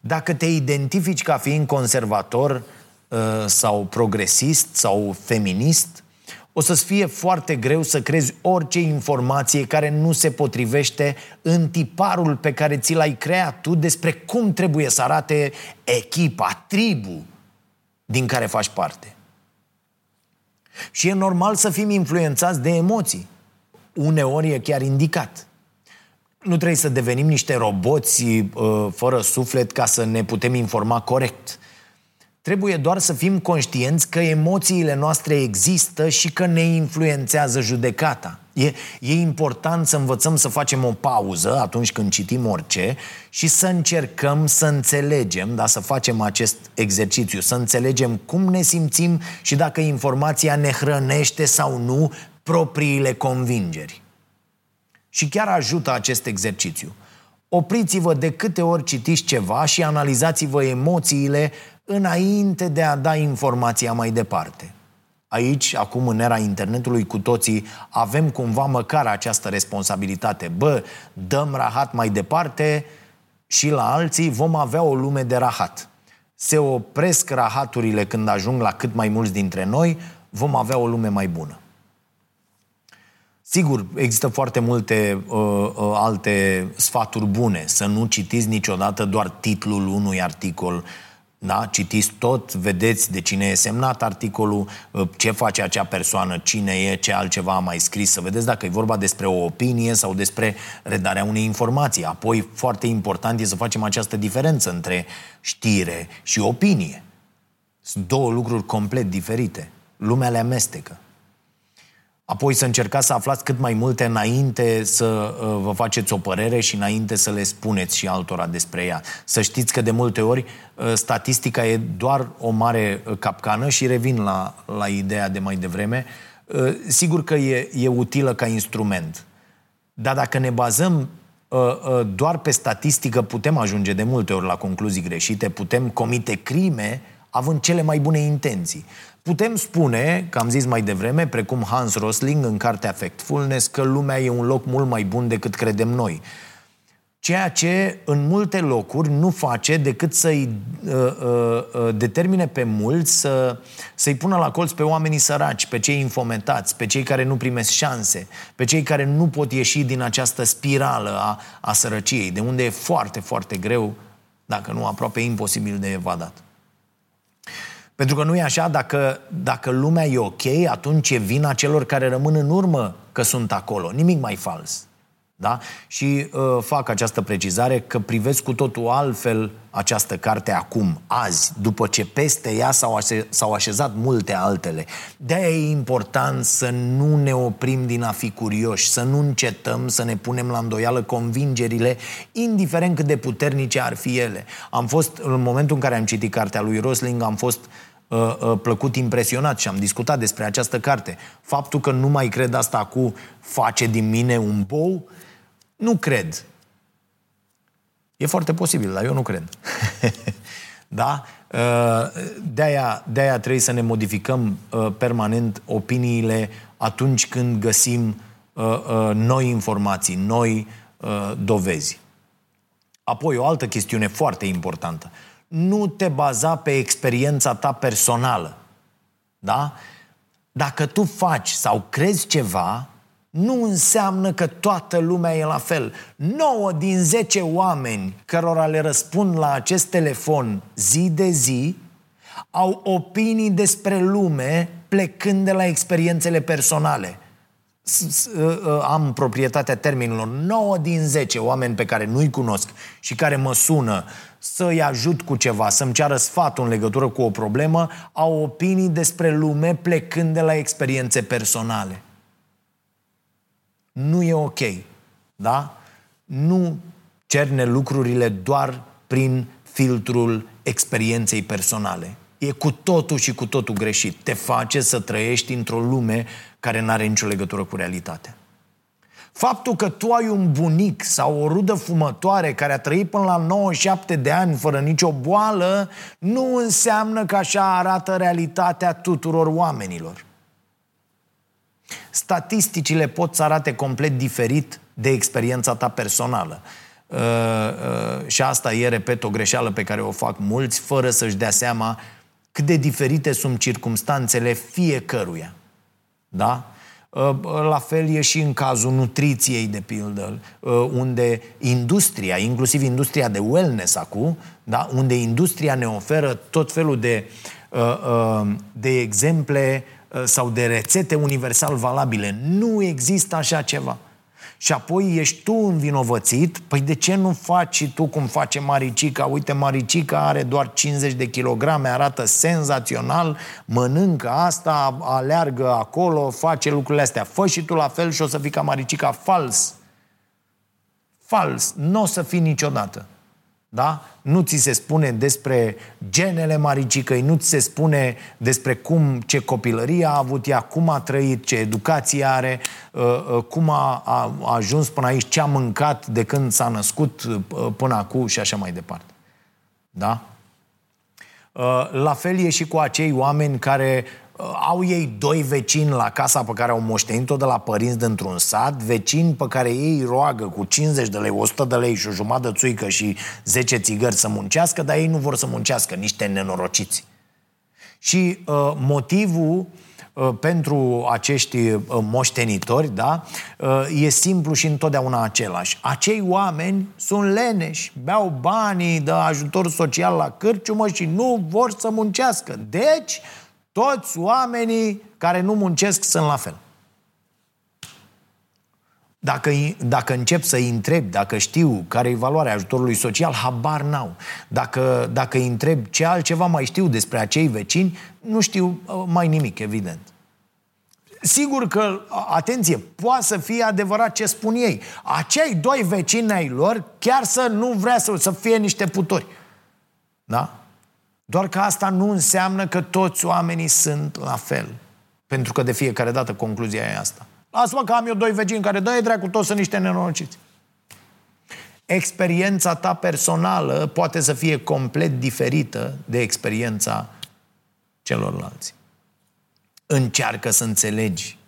Dacă te identifici ca fiind conservator uh, sau progresist sau feminist, o să-ți fie foarte greu să crezi orice informație care nu se potrivește în tiparul pe care ți l-ai creat tu despre cum trebuie să arate echipa, tribu din care faci parte. Și e normal să fim influențați de emoții. Uneori e chiar indicat. Nu trebuie să devenim niște roboți uh, fără suflet ca să ne putem informa corect. Trebuie doar să fim conștienți că emoțiile noastre există și că ne influențează judecata. E, e important să învățăm să facem o pauză atunci când citim orice și să încercăm să înțelegem, da, să facem acest exercițiu, să înțelegem cum ne simțim și dacă informația ne hrănește sau nu propriile convingeri. Și chiar ajută acest exercițiu. Opriți-vă de câte ori citiți ceva și analizați-vă emoțiile înainte de a da informația mai departe. Aici, acum în era internetului, cu toții avem cumva măcar această responsabilitate. Bă, dăm rahat mai departe și la alții vom avea o lume de rahat. Se opresc rahaturile când ajung la cât mai mulți dintre noi, vom avea o lume mai bună. Sigur, există foarte multe uh, uh, alte sfaturi bune. Să nu citiți niciodată doar titlul unui articol, da? Citiți tot, vedeți de cine e semnat articolul, uh, ce face acea persoană, cine e, ce altceva a mai scris, să vedeți dacă e vorba despre o opinie sau despre redarea unei informații. Apoi, foarte important e să facem această diferență între știre și opinie. Sunt două lucruri complet diferite. Lumea le amestecă. Apoi să încercați să aflați cât mai multe înainte să uh, vă faceți o părere și înainte să le spuneți și altora despre ea. Să știți că de multe ori uh, statistica e doar o mare uh, capcană și revin la, la ideea de mai devreme. Sigur că e, e utilă ca instrument. Dar dacă ne bazăm doar pe statistică, putem ajunge de multe ori la concluzii greșite, putem comite crime având cele mai bune intenții. Putem spune, că am zis mai devreme, precum Hans Rosling în cartea Factfulness, că lumea e un loc mult mai bun decât credem noi. Ceea ce în multe locuri nu face decât să-i uh, uh, uh, determine pe mulți să, să-i pună la colț pe oamenii săraci, pe cei infometați, pe cei care nu primesc șanse, pe cei care nu pot ieși din această spirală a, a sărăciei, de unde e foarte, foarte greu, dacă nu aproape imposibil de evadat. Pentru că nu e așa, dacă, dacă lumea e ok, atunci e vina celor care rămân în urmă că sunt acolo. Nimic mai fals. Da? Și uh, fac această precizare că privesc cu totul altfel această carte acum, azi, după ce peste ea s-au, asze- s-au așezat multe altele. De-aia e important să nu ne oprim din a fi curioși, să nu încetăm să ne punem la îndoială convingerile, indiferent cât de puternice ar fi ele. Am fost, în momentul în care am citit cartea lui Rosling, am fost uh, uh, plăcut impresionat și am discutat despre această carte. Faptul că nu mai cred asta cu face din mine un bou, nu cred. E foarte posibil, dar eu nu cred. da? Uh, de-aia, de-aia trebuie să ne modificăm uh, permanent opiniile atunci când găsim uh, noi informații, noi dovezi. Apoi, o altă chestiune foarte importantă. Nu te baza pe experiența ta personală. Da? Dacă tu faci sau crezi ceva, nu înseamnă că toată lumea e la fel. 9 din 10 oameni cărora le răspund la acest telefon zi de zi au opinii despre lume plecând de la experiențele personale. Uh, uh, am proprietatea termenilor 9 din 10 oameni pe care nu-i cunosc și care mă sună să-i ajut cu ceva, să-mi ceară sfatul în legătură cu o problemă, au opinii despre lume plecând de la experiențe personale nu e ok. Da? Nu cerne lucrurile doar prin filtrul experienței personale. E cu totul și cu totul greșit. Te face să trăiești într-o lume care nu are nicio legătură cu realitatea. Faptul că tu ai un bunic sau o rudă fumătoare care a trăit până la 97 de ani fără nicio boală, nu înseamnă că așa arată realitatea tuturor oamenilor. Statisticile pot să arate complet diferit de experiența ta personală. Uh, uh, și asta e, repet, o greșeală pe care o fac mulți, fără să-și dea seama cât de diferite sunt circumstanțele fiecăruia. Da? Uh, la fel e și în cazul nutriției, de pildă, uh, unde industria, inclusiv industria de wellness acum, da? unde industria ne oferă tot felul de, uh, de exemple Uh, sau de rețete universal valabile. Nu există așa ceva. și apoi ești tu învinovățit, păi de ce nu faci și tu cum face Maricica? Uite, Maricica are doar 50 de kilograme, arată senzațional, mănâncă asta, aleargă acolo, face lucrurile astea. Fă și tu la fel și o să fii ca Maricica. Fals! Fals! Nu o să fii niciodată. Da? Nu ți se spune despre genele maricicăi, nu ți se spune despre cum, ce copilărie a avut ea, cum a trăit, ce educație are, uh, uh, cum a, a, a ajuns până aici, ce a mâncat de când s-a născut uh, până acum și așa mai departe. Da? La fel e și cu acei oameni care Uh, au ei doi vecini la casa pe care au moștenit-o de la părinți dintr-un sat, vecini pe care ei roagă cu 50 de lei, 100 de lei și o jumătate de țuică și 10 țigări să muncească, dar ei nu vor să muncească, niște nenorociți. Și uh, motivul uh, pentru acești uh, moștenitori, da, uh, e simplu și întotdeauna același. Acei oameni sunt leneși, beau banii de ajutor social la cârciumă și nu vor să muncească. Deci, toți oamenii care nu muncesc sunt la fel. Dacă, dacă încep să-i întreb, dacă știu care e valoarea ajutorului social, habar n-au. Dacă, dacă îi întreb ce altceva mai știu despre acei vecini, nu știu uh, mai nimic, evident. Sigur că, atenție, poate să fie adevărat ce spun ei. Acei doi vecini ai lor chiar să nu vrea să, să fie niște putori. Da? Doar că asta nu înseamnă că toți oamenii sunt la fel. Pentru că de fiecare dată concluzia e asta. Lasă-mă că am eu doi vecini care, dă dracu, toți sunt niște nenorociți. Experiența ta personală poate să fie complet diferită de experiența celorlalți. Încearcă să înțelegi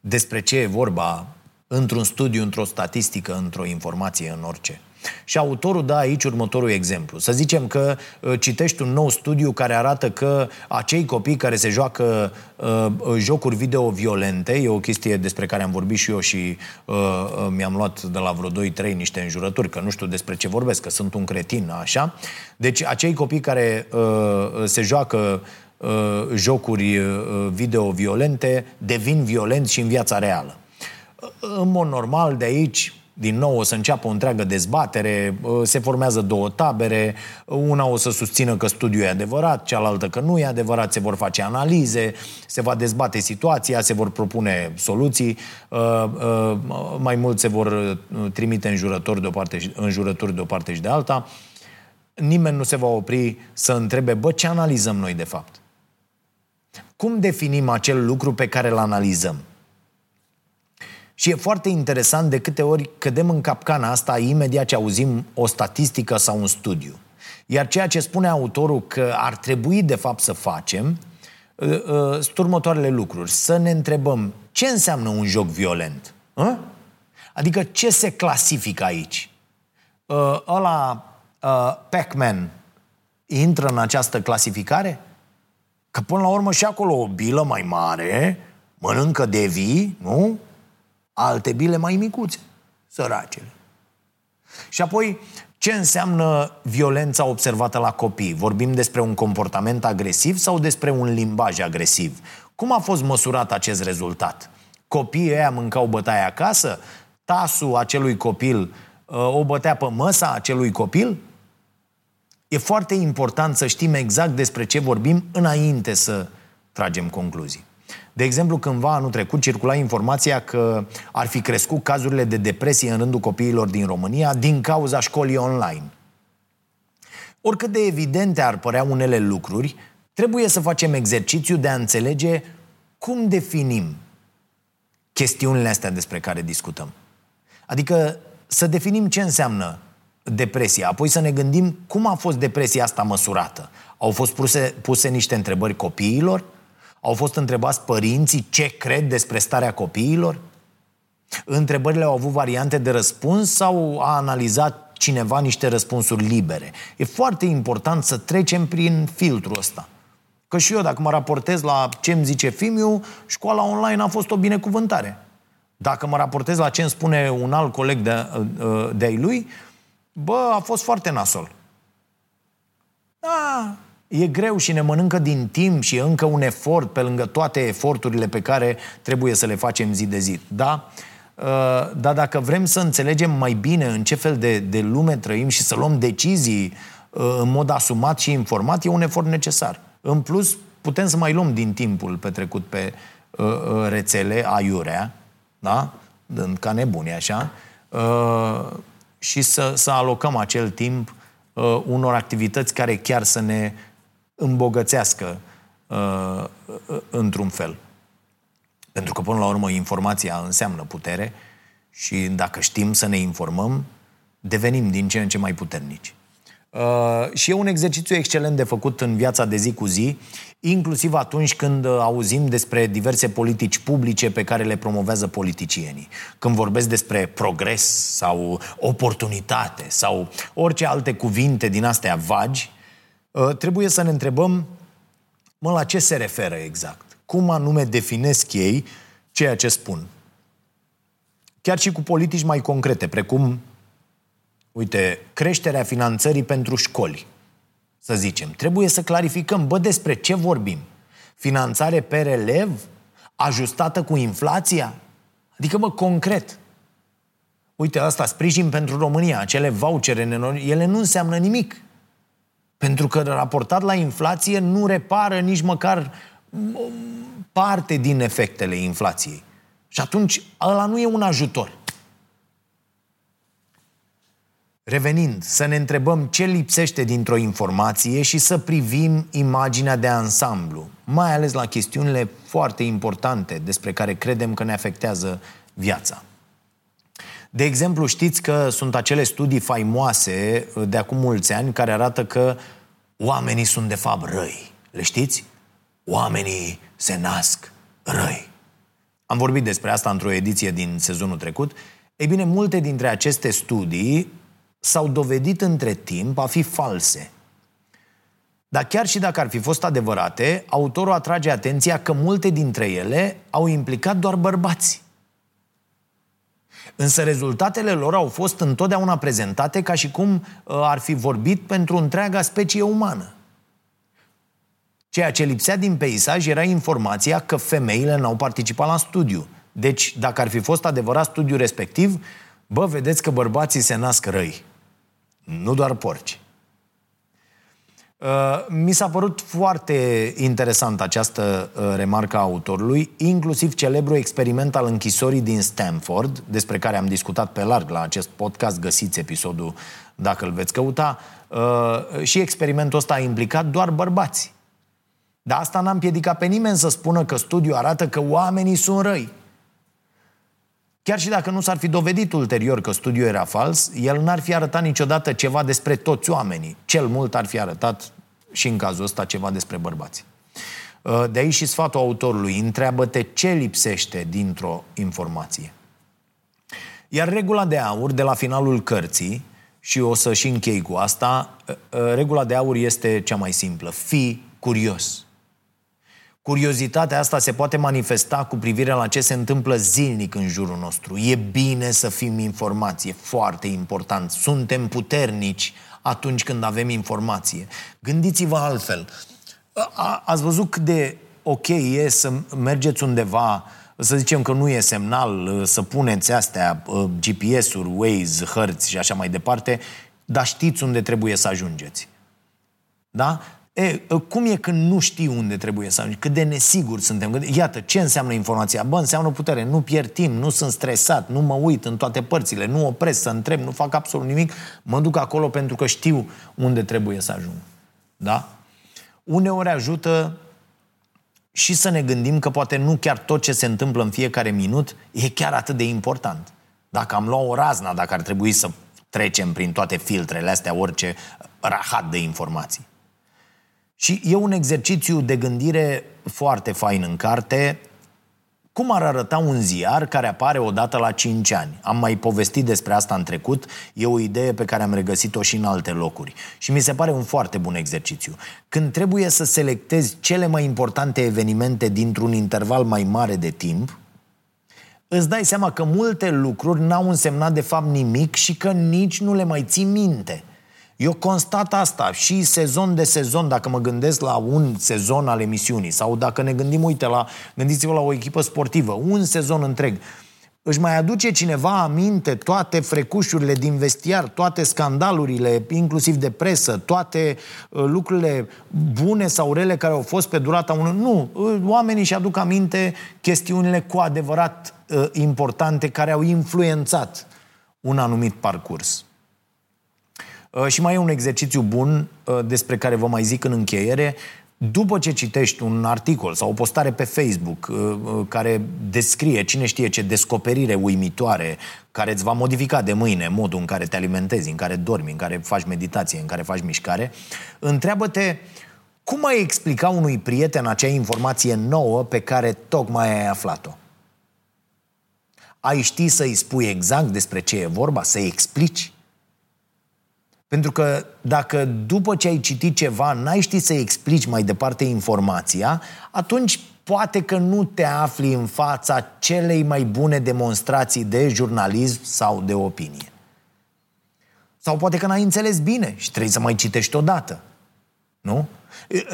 despre ce e vorba într-un studiu, într-o statistică, într-o informație, în orice. Și autorul dă aici următorul exemplu. Să zicem că uh, citești un nou studiu care arată că acei copii care se joacă uh, jocuri video violente, e o chestie despre care am vorbit și eu și uh, uh mi-am luat de la vreo 2-3 niște înjurături, că nu știu despre ce vorbesc, că sunt un cretin, așa. Deci acei copii care uh, se joacă uh, jocuri uh, video violente devin violenți și în viața reală. În mod normal, de aici din nou o să înceapă o întreagă dezbatere, se formează două tabere, una o să susțină că studiul e adevărat, cealaltă că nu e adevărat, se vor face analize, se va dezbate situația, se vor propune soluții, uh, uh, mai mult se vor uh, trimite în jurători de o parte, în jurături de o parte și de alta. Nimeni nu se va opri să întrebe, bă, ce analizăm noi de fapt? Cum definim acel lucru pe care îl analizăm? Și e foarte interesant de câte ori cădem în capcana asta imediat ce auzim o statistică sau un studiu. Iar ceea ce spune autorul că ar trebui de fapt să facem uh, uh, sunt următoarele lucruri. Să ne întrebăm ce înseamnă un joc violent? Hă? Adică ce se clasifică aici? Uh, ăla Pac-Man intră în această clasificare? Că până la urmă și acolo o bilă mai mare mănâncă de vii, nu? Alte bile mai micuțe, săracele. Și apoi, ce înseamnă violența observată la copii? Vorbim despre un comportament agresiv sau despre un limbaj agresiv? Cum a fost măsurat acest rezultat? Copiii ăia mâncau bătaie acasă? Tasul acelui copil uh, o bătea pe măsa acelui copil? E foarte important să știm exact despre ce vorbim înainte să tragem concluzii. De exemplu, cândva anul trecut circula informația că ar fi crescut cazurile de depresie în rândul copiilor din România din cauza școlii online. Oricât de evidente ar părea unele lucruri, trebuie să facem exercițiu de a înțelege cum definim chestiunile astea despre care discutăm. Adică să definim ce înseamnă depresia, apoi să ne gândim cum a fost depresia asta măsurată. Au fost puse, puse niște întrebări copiilor, au fost întrebați părinții ce cred despre starea copiilor? Întrebările au avut variante de răspuns sau a analizat cineva niște răspunsuri libere? E foarte important să trecem prin filtrul ăsta. Că și eu, dacă mă raportez la ce îmi zice Fimiu, școala online a fost o binecuvântare. Dacă mă raportez la ce îmi spune un alt coleg de, de lui, bă, a fost foarte nasol. Da, e greu și ne mănâncă din timp și e încă un efort pe lângă toate eforturile pe care trebuie să le facem zi de zi. Da? dar dacă vrem să înțelegem mai bine în ce fel de, de lume trăim și să luăm decizii în mod asumat și informat, e un efort necesar. În plus, putem să mai luăm din timpul petrecut pe rețele aiurea, da? Dând ca nebuni așa, și să, să alocăm acel timp uh, unor activități care chiar să ne îmbogățească uh, într-un fel. Pentru că, până la urmă, informația înseamnă putere și dacă știm să ne informăm, devenim din ce în ce mai puternici. Uh, și e un exercițiu excelent de făcut în viața de zi cu zi, inclusiv atunci când uh, auzim despre diverse politici publice pe care le promovează politicienii. Când vorbesc despre progres sau oportunitate sau orice alte cuvinte din astea vagi, uh, trebuie să ne întrebăm mă, la ce se referă exact? Cum anume definesc ei ceea ce spun? Chiar și cu politici mai concrete, precum Uite, creșterea finanțării pentru școli, să zicem. Trebuie să clarificăm, bă, despre ce vorbim? Finanțare per elev? Ajustată cu inflația? Adică, bă, concret. Uite, asta, sprijin pentru România, acele vouchere, ele nu înseamnă nimic. Pentru că raportat la inflație nu repară nici măcar parte din efectele inflației. Și atunci ăla nu e un ajutor. Revenind, să ne întrebăm ce lipsește dintr-o informație și să privim imaginea de ansamblu, mai ales la chestiunile foarte importante despre care credem că ne afectează viața. De exemplu, știți că sunt acele studii faimoase de acum mulți ani care arată că oamenii sunt de fapt răi. Le știți? Oamenii se nasc răi. Am vorbit despre asta într-o ediție din sezonul trecut. Ei bine, multe dintre aceste studii s-au dovedit între timp a fi false. Dar chiar și dacă ar fi fost adevărate, autorul atrage atenția că multe dintre ele au implicat doar bărbați. Însă rezultatele lor au fost întotdeauna prezentate ca și cum uh, ar fi vorbit pentru întreaga specie umană. Ceea ce lipsea din peisaj era informația că femeile n-au participat la studiu. Deci, dacă ar fi fost adevărat studiul respectiv, bă, vedeți că bărbații se nasc răi. Nu doar porci. Uh, mi s-a părut foarte interesant această uh, remarcă a autorului, inclusiv celebrul experiment al închisorii din Stanford, despre care am discutat pe larg la acest podcast, găsiți episodul dacă îl veți căuta, uh, și experimentul ăsta a implicat doar bărbați. Dar asta n-a împiedicat pe nimeni să spună că studiul arată că oamenii sunt răi. Chiar și dacă nu s-ar fi dovedit ulterior că studiul era fals, el n-ar fi arătat niciodată ceva despre toți oamenii. Cel mult ar fi arătat și în cazul ăsta ceva despre bărbați. Uh, de aici și sfatul autorului, întreabă-te ce lipsește dintr-o informație. Iar regula de aur de la finalul cărții, și o să și închei cu asta, uh, uh, regula de aur este cea mai simplă. Fii curios. Curiozitatea asta se poate manifesta cu privire la ce se întâmplă zilnic în jurul nostru. E bine să fim informați, e foarte important. Suntem puternici atunci când avem informație. Gândiți-vă altfel. A, ați văzut cât de ok e să mergeți undeva, să zicem că nu e semnal, să puneți astea, GPS-uri, Waze, hărți și așa mai departe, dar știți unde trebuie să ajungeți. Da? E, cum e când nu știi unde trebuie să ajungi? Cât de nesigur suntem? Iată, ce înseamnă informația? Bă, înseamnă putere. Nu pierd timp, nu sunt stresat, nu mă uit în toate părțile, nu opresc să întreb, nu fac absolut nimic. Mă duc acolo pentru că știu unde trebuie să ajung. Da? Uneori ajută și să ne gândim că poate nu chiar tot ce se întâmplă în fiecare minut e chiar atât de important. Dacă am luat o razna, dacă ar trebui să trecem prin toate filtrele astea, orice rahat de informații. Și e un exercițiu de gândire foarte fain în carte. Cum ar arăta un ziar care apare odată la 5 ani? Am mai povestit despre asta în trecut, e o idee pe care am regăsit-o și în alte locuri. Și mi se pare un foarte bun exercițiu. Când trebuie să selectezi cele mai importante evenimente dintr-un interval mai mare de timp, îți dai seama că multe lucruri n-au însemnat de fapt nimic și că nici nu le mai ții minte – eu constat asta și sezon de sezon, dacă mă gândesc la un sezon al emisiunii sau dacă ne gândim, uite, la, gândiți-vă la o echipă sportivă, un sezon întreg. Își mai aduce cineva aminte toate frecușurile din vestiar, toate scandalurile, inclusiv de presă, toate uh, lucrurile bune sau rele care au fost pe durata unui... Nu, uh, oamenii își aduc aminte chestiunile cu adevărat uh, importante care au influențat un anumit parcurs. Uh, și mai e un exercițiu bun uh, despre care vă mai zic în încheiere. După ce citești un articol sau o postare pe Facebook uh, care descrie cine știe ce descoperire uimitoare care îți va modifica de mâine modul în care te alimentezi, în care dormi, în care faci meditație, în care faci mișcare, întreabă-te cum ai explica unui prieten acea informație nouă pe care tocmai ai aflat-o? Ai ști să-i spui exact despre ce e vorba, să-i explici? Pentru că dacă după ce ai citit ceva n-ai ști să explici mai departe informația, atunci poate că nu te afli în fața celei mai bune demonstrații de jurnalism sau de opinie. Sau poate că n-ai înțeles bine și trebuie să mai citești odată. Nu?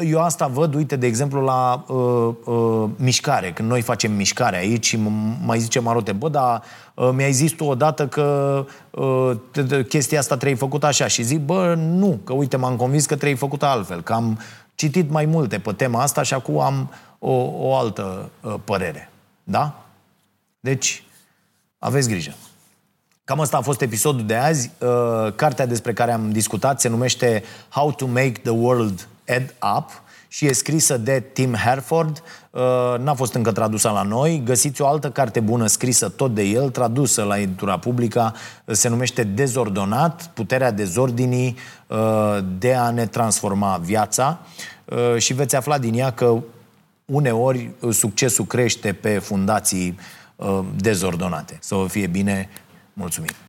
Eu asta văd, uite, de exemplu, la uh, uh, mișcare. Când noi facem mișcare aici și mai zice Marote, bă, dar uh, mi-ai zis tu odată că uh, chestia asta trebuie făcută așa. Și zic, bă, nu, că uite, m-am convins că trebuie făcută altfel, că am citit mai multe pe tema asta și acum am o, o altă uh, părere. Da? Deci, aveți grijă. Cam asta a fost episodul de azi. Uh, cartea despre care am discutat se numește How to Make the World Add Up și e scrisă de Tim Herford. Uh, n-a fost încă tradusă la noi. Găsiți o altă carte bună scrisă tot de el, tradusă la editura publică. Se numește Dezordonat, puterea dezordinii uh, de a ne transforma viața. Și veți afla din ea că uneori succesul crește pe fundații dezordonate. Să vă fie bine! Mulțumim!